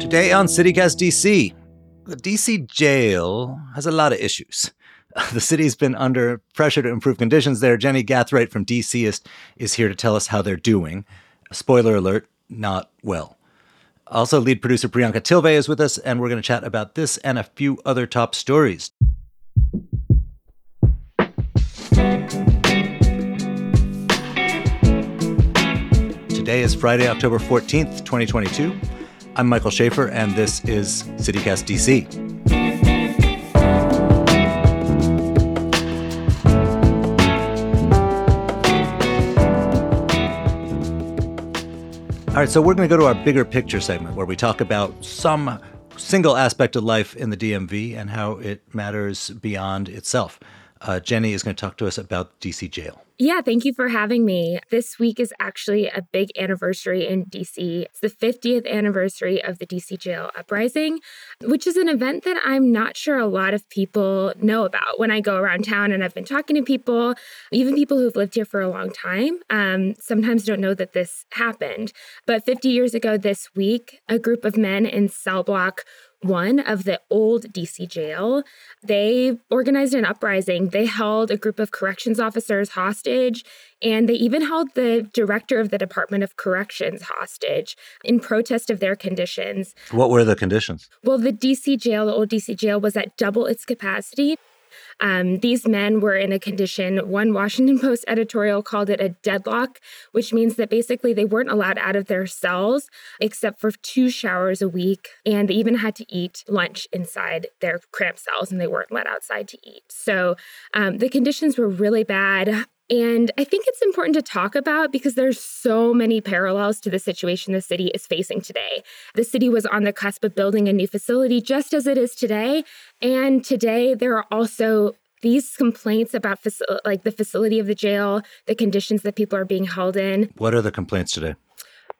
Today on CityCast DC, the DC jail has a lot of issues. The city's been under pressure to improve conditions there. Jenny Gathright from DCist, is here to tell us how they're doing. Spoiler alert, not well. Also, lead producer Priyanka Tilve is with us, and we're going to chat about this and a few other top stories. Today is Friday, October 14th, 2022. I'm Michael Schaefer, and this is CityCast DC. All right, so we're going to go to our bigger picture segment where we talk about some single aspect of life in the DMV and how it matters beyond itself. Uh, Jenny is going to talk to us about DC Jail. Yeah, thank you for having me. This week is actually a big anniversary in DC. It's the 50th anniversary of the DC jail uprising, which is an event that I'm not sure a lot of people know about. When I go around town and I've been talking to people, even people who've lived here for a long time, um, sometimes don't know that this happened. But 50 years ago this week, a group of men in cell block one of the old DC jail, they organized an uprising. They held a group of corrections officers hostage, and they even held the director of the Department of Corrections hostage in protest of their conditions. What were the conditions? Well, the DC jail, the old DC jail, was at double its capacity. Um, these men were in a condition, one Washington Post editorial called it a deadlock, which means that basically they weren't allowed out of their cells except for two showers a week. And they even had to eat lunch inside their cramped cells and they weren't let outside to eat. So um, the conditions were really bad. And I think it's important to talk about because there's so many parallels to the situation the city is facing today. The city was on the cusp of building a new facility just as it is today. And today there are also these complaints about faci- like the facility of the jail, the conditions that people are being held in. What are the complaints today?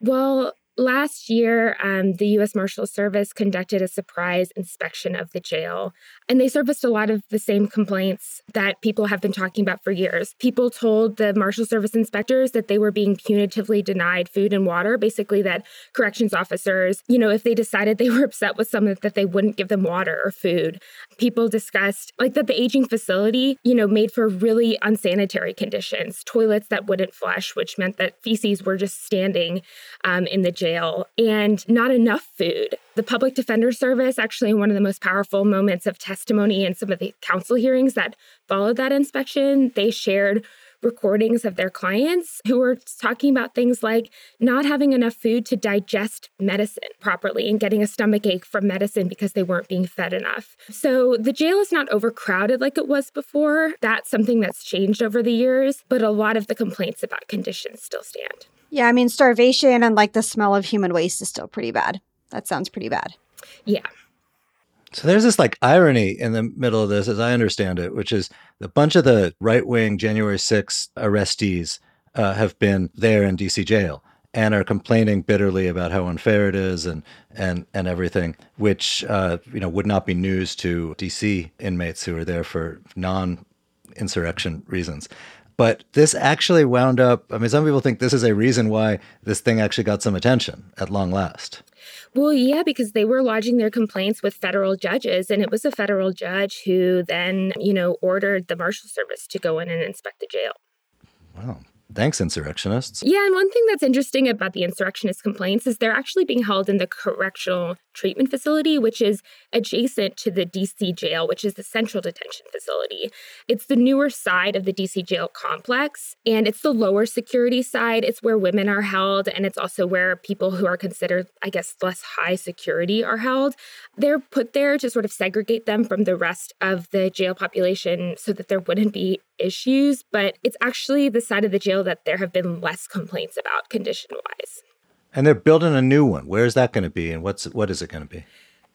Well, Last year, um, the U.S. Marshal Service conducted a surprise inspection of the jail, and they surfaced a lot of the same complaints that people have been talking about for years. People told the Marshal Service inspectors that they were being punitively denied food and water, basically, that corrections officers, you know, if they decided they were upset with someone, that they wouldn't give them water or food. People discussed, like, that the aging facility, you know, made for really unsanitary conditions, toilets that wouldn't flush, which meant that feces were just standing um, in the jail jail and not enough food. The public defender service, actually, one of the most powerful moments of testimony in some of the council hearings that followed that inspection, they shared recordings of their clients who were talking about things like not having enough food to digest medicine properly and getting a stomach ache from medicine because they weren't being fed enough. So the jail is not overcrowded like it was before. That's something that's changed over the years, but a lot of the complaints about conditions still stand. Yeah, I mean, starvation and like the smell of human waste is still pretty bad. That sounds pretty bad. Yeah. So there's this like irony in the middle of this, as I understand it, which is a bunch of the right wing January 6th arrestees uh, have been there in DC jail and are complaining bitterly about how unfair it is and and and everything, which uh, you know would not be news to DC inmates who are there for non insurrection reasons. But this actually wound up, I mean, some people think this is a reason why this thing actually got some attention at long last. Well, yeah, because they were lodging their complaints with federal judges, and it was a federal judge who then, you know, ordered the Marshal Service to go in and inspect the jail. Wow. Thanks, insurrectionists. Yeah, and one thing that's interesting about the insurrectionist complaints is they're actually being held in the correctional treatment facility, which is adjacent to the DC jail, which is the central detention facility. It's the newer side of the DC jail complex, and it's the lower security side. It's where women are held, and it's also where people who are considered, I guess, less high security are held. They're put there to sort of segregate them from the rest of the jail population so that there wouldn't be issues, but it's actually the side of the jail that there have been less complaints about condition wise. And they're building a new one. Where is that going to be and what's what is it going to be?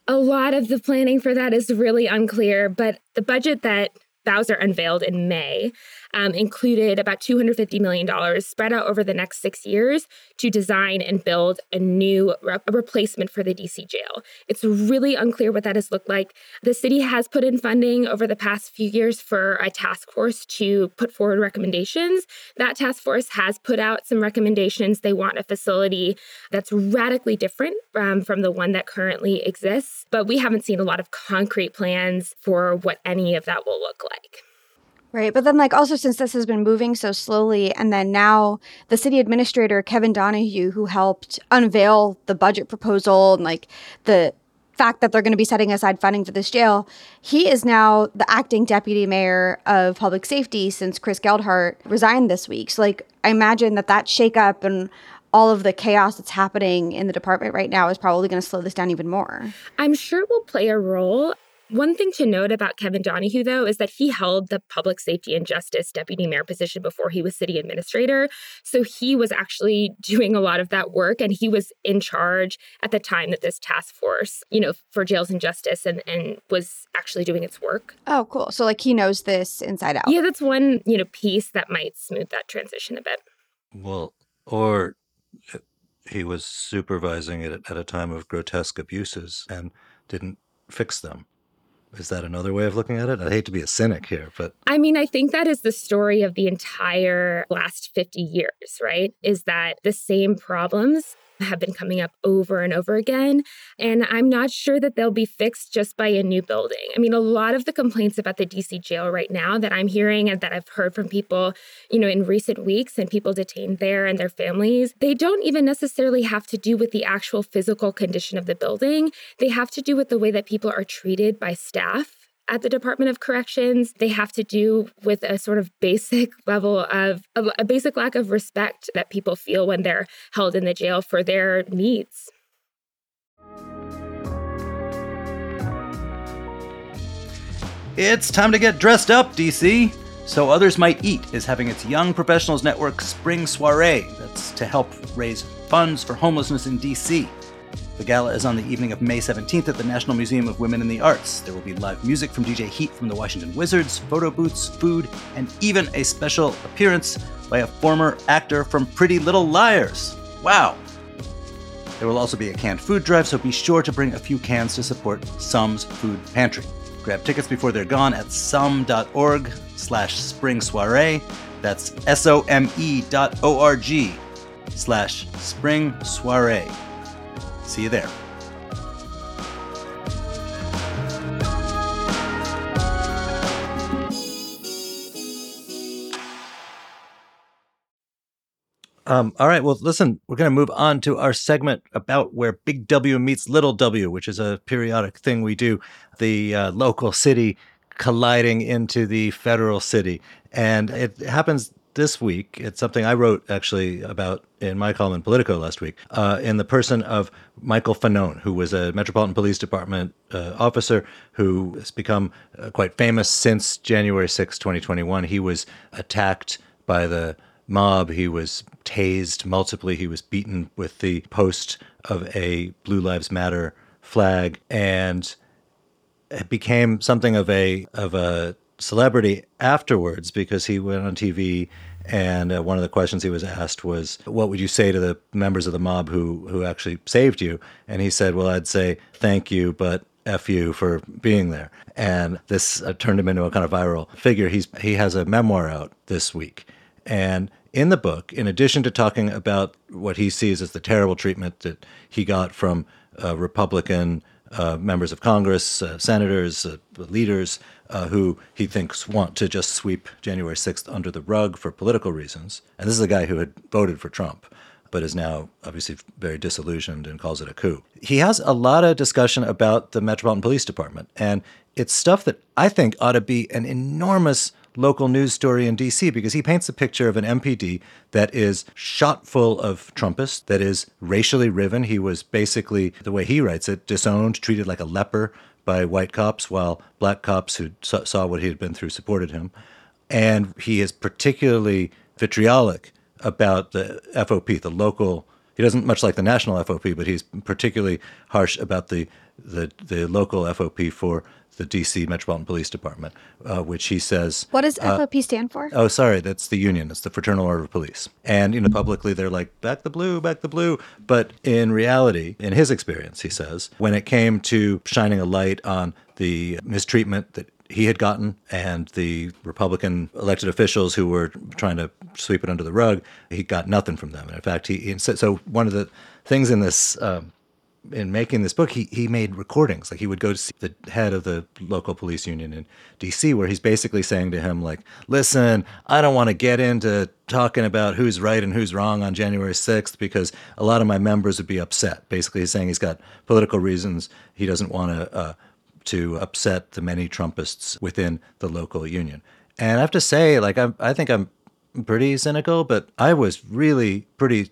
A lot of the planning for that is really unclear, but the budget that Bowser unveiled in May um, included about $250 million spread out over the next six years to design and build a new re- a replacement for the DC jail. It's really unclear what that has looked like. The city has put in funding over the past few years for a task force to put forward recommendations. That task force has put out some recommendations. They want a facility that's radically different um, from the one that currently exists, but we haven't seen a lot of concrete plans for what any of that will look like. Right. But then, like, also since this has been moving so slowly, and then now the city administrator, Kevin Donahue, who helped unveil the budget proposal and like the fact that they're going to be setting aside funding for this jail, he is now the acting deputy mayor of public safety since Chris Geldart resigned this week. So, like, I imagine that that shakeup and all of the chaos that's happening in the department right now is probably going to slow this down even more. I'm sure it will play a role. One thing to note about Kevin Donahue, though, is that he held the public safety and justice deputy mayor position before he was city administrator. So he was actually doing a lot of that work and he was in charge at the time that this task force, you know, for jails and justice and, and was actually doing its work. Oh, cool. So, like, he knows this inside out. Yeah, that's one, you know, piece that might smooth that transition a bit. Well, or uh, he was supervising it at a time of grotesque abuses and didn't fix them. Is that another way of looking at it? I hate to be a cynic here, but I mean, I think that is the story of the entire last 50 years, right? Is that the same problems have been coming up over and over again. And I'm not sure that they'll be fixed just by a new building. I mean, a lot of the complaints about the DC jail right now that I'm hearing and that I've heard from people, you know, in recent weeks and people detained there and their families, they don't even necessarily have to do with the actual physical condition of the building. They have to do with the way that people are treated by staff at the Department of Corrections, they have to do with a sort of basic level of, a basic lack of respect that people feel when they're held in the jail for their needs. It's time to get dressed up, DC. So Others Might Eat is having its Young Professionals Network Spring Soiree. That's to help raise funds for homelessness in DC. The gala is on the evening of May 17th at the National Museum of Women in the Arts. There will be live music from DJ Heat from the Washington Wizards, photo booths, food, and even a special appearance by a former actor from Pretty Little Liars. Wow! There will also be a canned food drive, so be sure to bring a few cans to support SOME's Food Pantry. Grab tickets before they're gone at some.org slash spring soiree. That's S-O-M-E dot O-R-G slash spring soiree. See you there. Um, all right. Well, listen, we're going to move on to our segment about where Big W meets Little W, which is a periodic thing we do. The uh, local city colliding into the federal city. And it happens this week. It's something I wrote actually about in my column in Politico last week, uh, in the person of Michael Fanone, who was a Metropolitan Police Department uh, officer who has become uh, quite famous since January 6, 2021. He was attacked by the mob. He was tased multiply. He was beaten with the post of a Blue Lives Matter flag, and it became something of a of a celebrity afterwards because he went on TV and uh, one of the questions he was asked was, "What would you say to the members of the mob who who actually saved you?" And he said, "Well, I'd say thank you, but f you for being there." And this uh, turned him into a kind of viral figure. He's he has a memoir out this week, and in the book, in addition to talking about what he sees as the terrible treatment that he got from uh, Republican uh, members of Congress, uh, senators, uh, leaders uh, who he thinks want to just sweep January 6th under the rug for political reasons. And this is a guy who had voted for Trump, but is now obviously very disillusioned and calls it a coup. He has a lot of discussion about the Metropolitan Police Department, and it's stuff that I think ought to be an enormous local news story in DC because he paints a picture of an MPD that is shot full of Trumpists, that is racially riven. He was basically, the way he writes it, disowned, treated like a leper by white cops, while black cops who saw what he had been through supported him. And he is particularly vitriolic about the FOP, the local. He doesn't much like the national FOP, but he's particularly harsh about the the, the local FOP for the DC Metropolitan Police Department, uh, which he says. What does uh, FOP stand for? Oh, sorry, that's the union. It's the Fraternal Order of Police. And, you know, publicly they're like, back the blue, back the blue. But in reality, in his experience, he says, when it came to shining a light on the mistreatment that he had gotten and the Republican elected officials who were trying to sweep it under the rug, he got nothing from them. And in fact, he, he so one of the things in this. Um, in making this book, he, he made recordings. Like he would go to see the head of the local police union in DC, where he's basically saying to him, like, listen, I don't want to get into talking about who's right and who's wrong on January 6th because a lot of my members would be upset. Basically, he's saying he's got political reasons. He doesn't want to uh, to upset the many Trumpists within the local union. And I have to say, like, I'm, I think I'm pretty cynical, but I was really pretty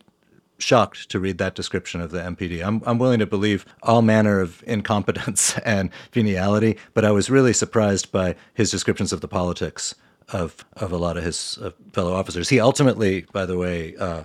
shocked to read that description of the MPD. I'm, I'm willing to believe all manner of incompetence and venality, but I was really surprised by his descriptions of the politics of of a lot of his uh, fellow officers. He ultimately, by the way, uh,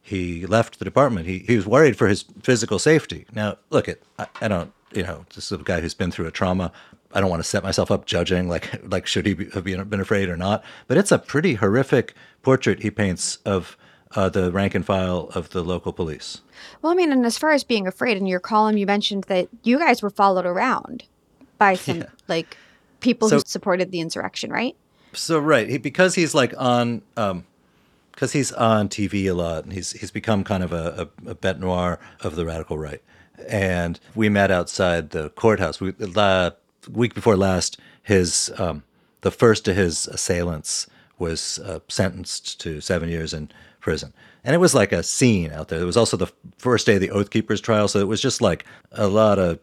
he left the department. He he was worried for his physical safety. Now, look, it I, I don't you know this is a guy who's been through a trauma. I don't want to set myself up judging like like should he be, have been afraid or not. But it's a pretty horrific portrait he paints of uh, the rank and file of the local police. Well, I mean, and as far as being afraid, in your column, you mentioned that you guys were followed around by some yeah. like people so, who supported the insurrection, right? So right, he, because he's like on, because um, he's on TV a lot, and he's he's become kind of a, a, a bête noire of the radical right. And we met outside the courthouse. We the week before last, his um, the first of his assailants was uh, sentenced to seven years in prison. And it was like a scene out there. It was also the first day of the Oath Keepers trial, so it was just like a lot of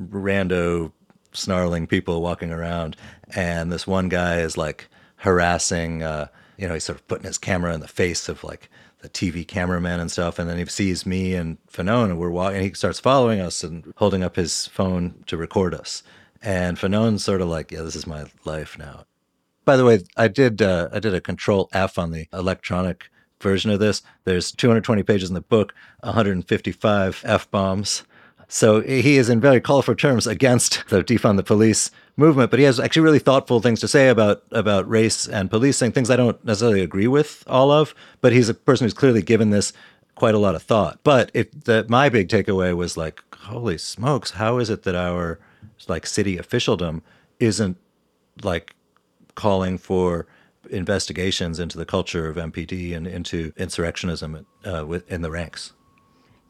rando snarling people walking around. And this one guy is like harassing, uh, you know, he's sort of putting his camera in the face of like the TV cameraman and stuff. And then he sees me and Fanone, and we're walking, and he starts following us and holding up his phone to record us. And Fanone's sort of like, yeah, this is my life now. By the way, I did uh, I did a control F on the electronic version of this. There's 220 pages in the book, 155 F bombs. So he is in very colorful terms against the defund the police movement, but he has actually really thoughtful things to say about about race and policing, things I don't necessarily agree with all of, but he's a person who's clearly given this quite a lot of thought. But if the, my big takeaway was like, holy smokes, how is it that our like city officialdom isn't like calling for investigations into the culture of MPD and into insurrectionism uh, in the ranks.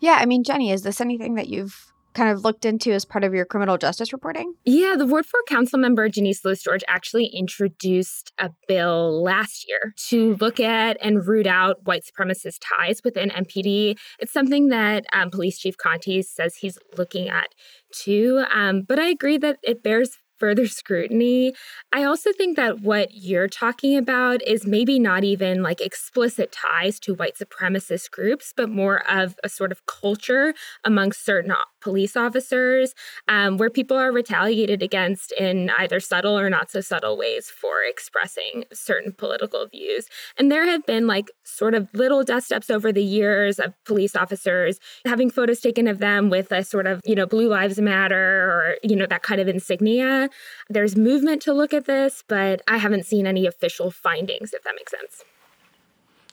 Yeah, I mean, Jenny, is this anything that you've kind of looked into as part of your criminal justice reporting? Yeah, the Ward 4 Council member Janeese Lewis George actually introduced a bill last year to look at and root out white supremacist ties within MPD. It's something that um, Police Chief Contee says he's looking at too. Um, but I agree that it bears further scrutiny. I also think that what you're talking about is maybe not even like explicit ties to white supremacist groups, but more of a sort of culture amongst certain police officers um, where people are retaliated against in either subtle or not so subtle ways for expressing certain political views. And there have been like sort of little dust ups over the years of police officers having photos taken of them with a sort of, you know, Blue Lives Matter or, you know, that kind of insignia. There's movement to look at this, but I haven't seen any official findings, if that makes sense.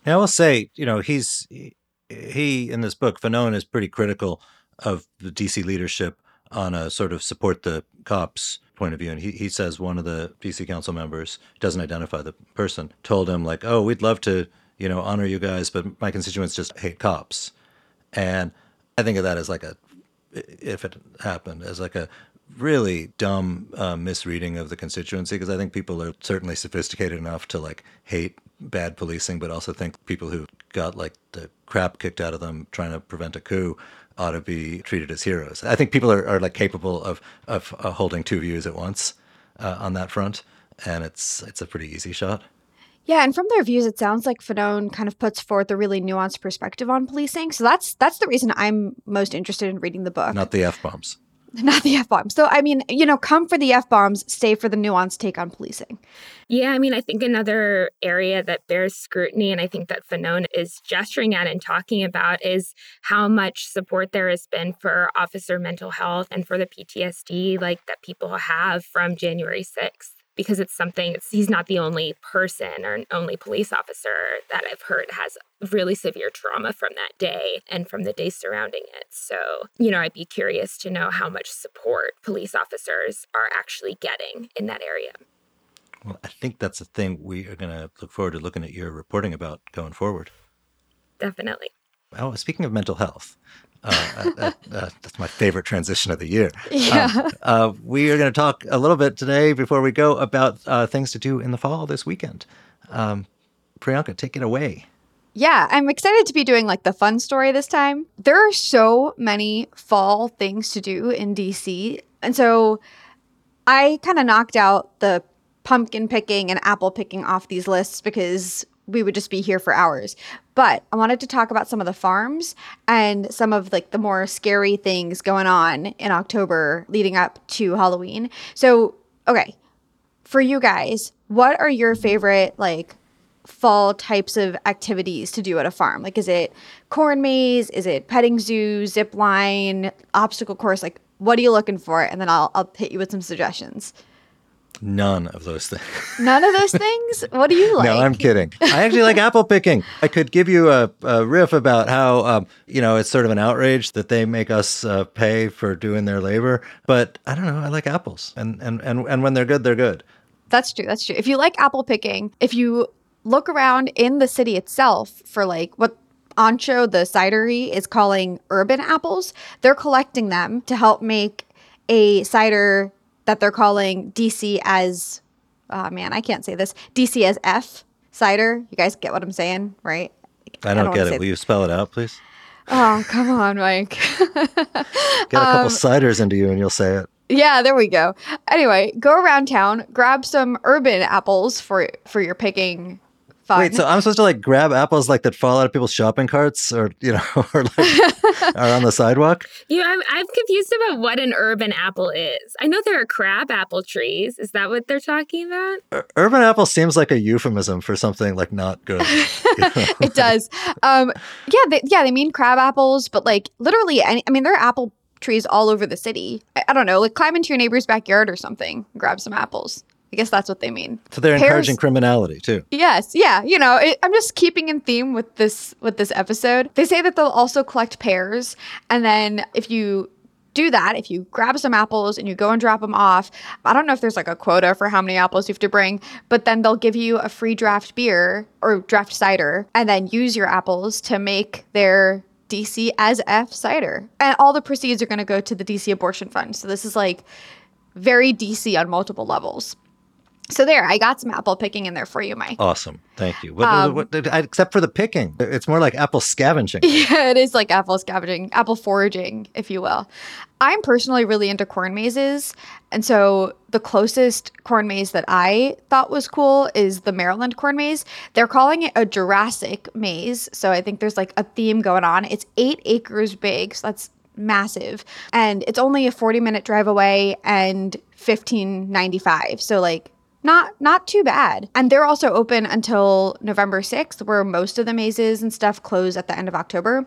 I will say, you know, he's he in this book, Fanone is pretty critical of the DC leadership on a sort of support the cops point of view. And he, he says one of the DC council members, doesn't identify the person, told him, like, oh, we'd love to, you know, honor you guys, but my constituents just hate cops. And I think of that as like a, if it happened, as like a really dumb uh, misreading of the constituency because I think people are certainly sophisticated enough to like hate bad policing, but also think people who got like the crap kicked out of them trying to prevent a coup ought to be treated as heroes. I think people are, are like capable of of uh, holding two views at once uh, on that front, and it's it's a pretty easy shot. Yeah, and from their views, it sounds like Fanone kind of puts forth a really nuanced perspective on policing. So that's that's the reason I'm most interested in reading the book. Not the f bombs. Not the F bombs. So, I mean, you know, come for the F bombs, stay for the nuanced take on policing. Yeah, I mean, I think another area that bears scrutiny, and I think that Fanone is gesturing at and talking about, is how much support there has been for officer mental health and for the PTSD like that people have from January 6th because it's something it's, he's not the only person or only police officer that I've heard has really severe trauma from that day and from the days surrounding it. So, you know, I'd be curious to know how much support police officers are actually getting in that area. Well, I think that's a thing we are going to look forward to looking at your reporting about going forward. Definitely. Well, speaking of mental health, Uh, uh, uh, that's my favorite transition of the year. Yeah. Um, uh, we are going to talk a little bit today before we go about uh, things to do in the fall this weekend. Um, Priyanka, take it away. Yeah, I'm excited to be doing like the fun story this time. There are so many fall things to do in DC. And so I kind of knocked out the pumpkin picking and apple picking off these lists because we would just be here for hours. But I wanted to talk about some of the farms and some of like the more scary things going on in October leading up to Halloween. So, okay, for you guys, what are your favorite like fall types of activities to do at a farm? Like, is it corn maze? Is it petting zoo, zip line, obstacle course? Like, what are you looking for? And then I'll, I'll hit you with some suggestions. None of those things. None of those things? What do you like? No, I'm kidding. I actually like apple picking. I could give you a, a riff about how, um, you know, it's sort of an outrage that they make us uh, pay for doing their labor. But I don't know. I like apples. And, and, and, and when they're good, they're good. That's true. That's true. If you like apple picking, if you look around in the city itself for like what Anxo, the cidery, is calling urban apples, they're collecting them to help make a cider that they're calling DC as, oh man, I can't say this, DC as F cider. You guys get what I'm saying, right? I don't, wanna get it. Will you spell it out, please? Oh, come on, Mike. Get a couple Um, ciders into you and you'll say it. Yeah, there we go. Anyway, go around town, grab some urban apples for for your picking fun. Wait, so I'm supposed to like grab apples like that fall out of people's shopping carts or, you know, or like are on the sidewalk? You, I'm, I'm confused about what an urban apple is. I know there are crab apple trees. Is that what they're talking about? Ur- Urban apple seems like a euphemism for something like not good. it does. Um, yeah, they, yeah, they mean crab apples, but like literally, any, I mean, there are apple trees all over the city. I, I don't know, like climb into your neighbor's backyard or something, grab some apples. I guess that's what they mean. So they're encouraging criminality too. Yes, yeah, you know, it, I'm just keeping in theme with this with this episode. They say that they'll also collect pears, and then if you do that, if you grab some apples and you go and drop them off, I don't know if there's like a quota for how many apples you have to bring, but then they'll give you a free draft beer or draft cider, and then use your apples to make their DC as F cider, and all the proceeds are going to go to the DC Abortion Fund. So this is like very DC on multiple levels. So there, I got some apple picking in there for you, Mike. Awesome. Thank you. What, Um, what, I- except for the picking. It's more like apple scavenging. Yeah, it is like apple scavenging, apple foraging, if you will. I'm personally really into corn mazes. And so the closest corn maze that I thought was cool is the Maryland corn maze. They're calling it a Jurassic maze. So I think there's like a theme going on. It's eight acres big. So that's massive. And it's only a 40 minute drive away and 1595. So like not not too bad. And they're also open until November 6th, where most of the mazes and stuff close at the end of October.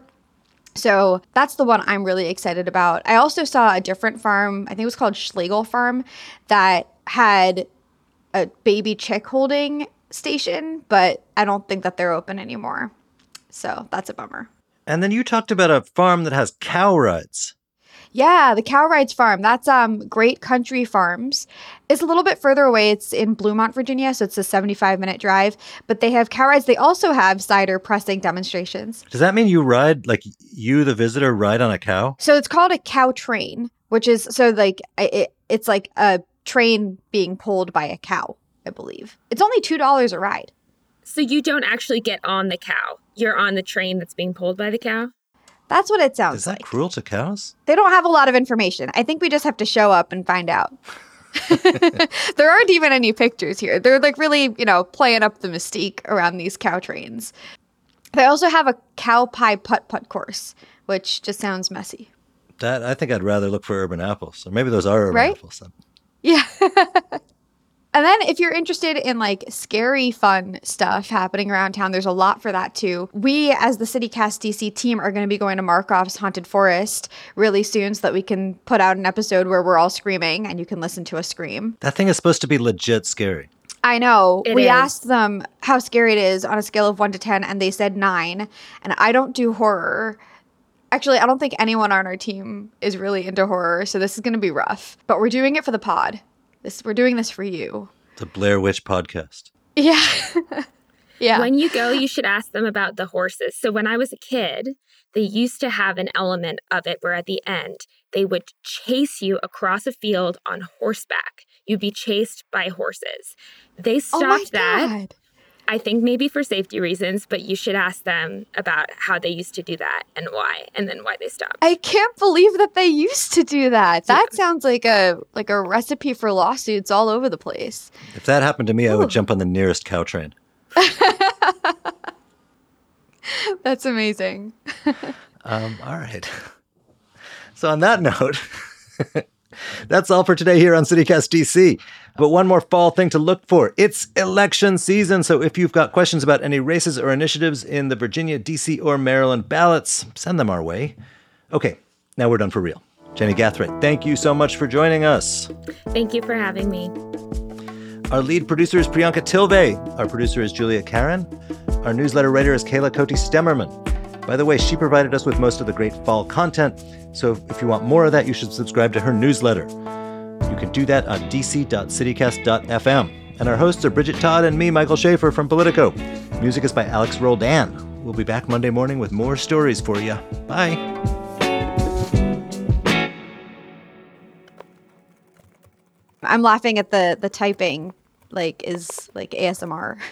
So that's the one I'm really excited about. I also saw a different farm, I think it was called Shlagel Farm, that had a baby chick holding station, but I don't think that they're open anymore. So that's a bummer. And then you talked about a farm that has cow rides. Yeah, the Cow Rides Farm. That's um Great Country Farms. It's a little bit further away. It's in Bluemont, Virginia, so it's a 75 minute drive. But they have cow rides. They also have cider pressing demonstrations. Does that mean you ride, like you, the visitor, ride on a cow? So it's called a cow train, which is so like it, it's like a train being pulled by a cow, I believe. It's only two dollars a ride. So you don't actually get on the cow. You're on the train that's being pulled by the cow. That's what it sounds like. Is that like. cruel to cows? They don't have a lot of information. I think we just have to show up and find out. there aren't even any pictures here. They're like really, you know, playing up the mystique around these cow trains. They also have a cow pie putt putt course, which just sounds messy. That I think I'd rather look for urban apples. Or maybe those are urban Right? apples. Yeah. and then if you're interested in like scary fun stuff happening around town, there's a lot for that too. We as the CityCast DC team are going to be going to Markoff's Haunted Forest really soon so that we can put out an episode where we're all screaming and you can listen to us scream. That thing is supposed to be legit scary. I know. It we is. asked them how scary it is on a scale of 1 to 10 and they said 9. And I don't do horror. Actually, I don't think anyone on our team is really into horror, so this is going to be rough. But we're doing it for the pod. This we're doing this for you. The Blair Witch podcast. Yeah. yeah. When you go, you should ask them about the horses. So when I was a kid, they used to have an element of it where at the end they would chase you across a field on horseback. You'd be chased by horses. They Oh my stopped that. God. I think maybe for safety reasons, but you should ask them about how they used to do that and why, and then why they stopped. I can't believe that they used to do that. That sounds like a like a recipe for lawsuits all over the place. If that happened to me, I would jump on the nearest cow train. That's amazing. Um, all right. So on that note, that's all for today here on CityCast DC. But one more fall thing to look for. It's election season, so if you've got questions about any races or initiatives in the Virginia, DC, or Maryland ballots, send them our way. Okay, now we're done for real. Jenny Gathright, thank you so much for joining us. Thank you for having me. Our lead producer is Priyanka Tilve. Our producer is Julia Karen. Our newsletter writer is Kayla Cote Stemmerman. By the way, she provided us with most of the great fall content, so if you want more of that, you should subscribe to her newsletter. You can do that on dc.citycast.fm. And our hosts are Bridget Todd and me, Michael Schaefer from Politico. Music is by Alex Roldan. We'll be back Monday morning with more stories for you. Bye. I'm laughing at the the typing like is like ASMR.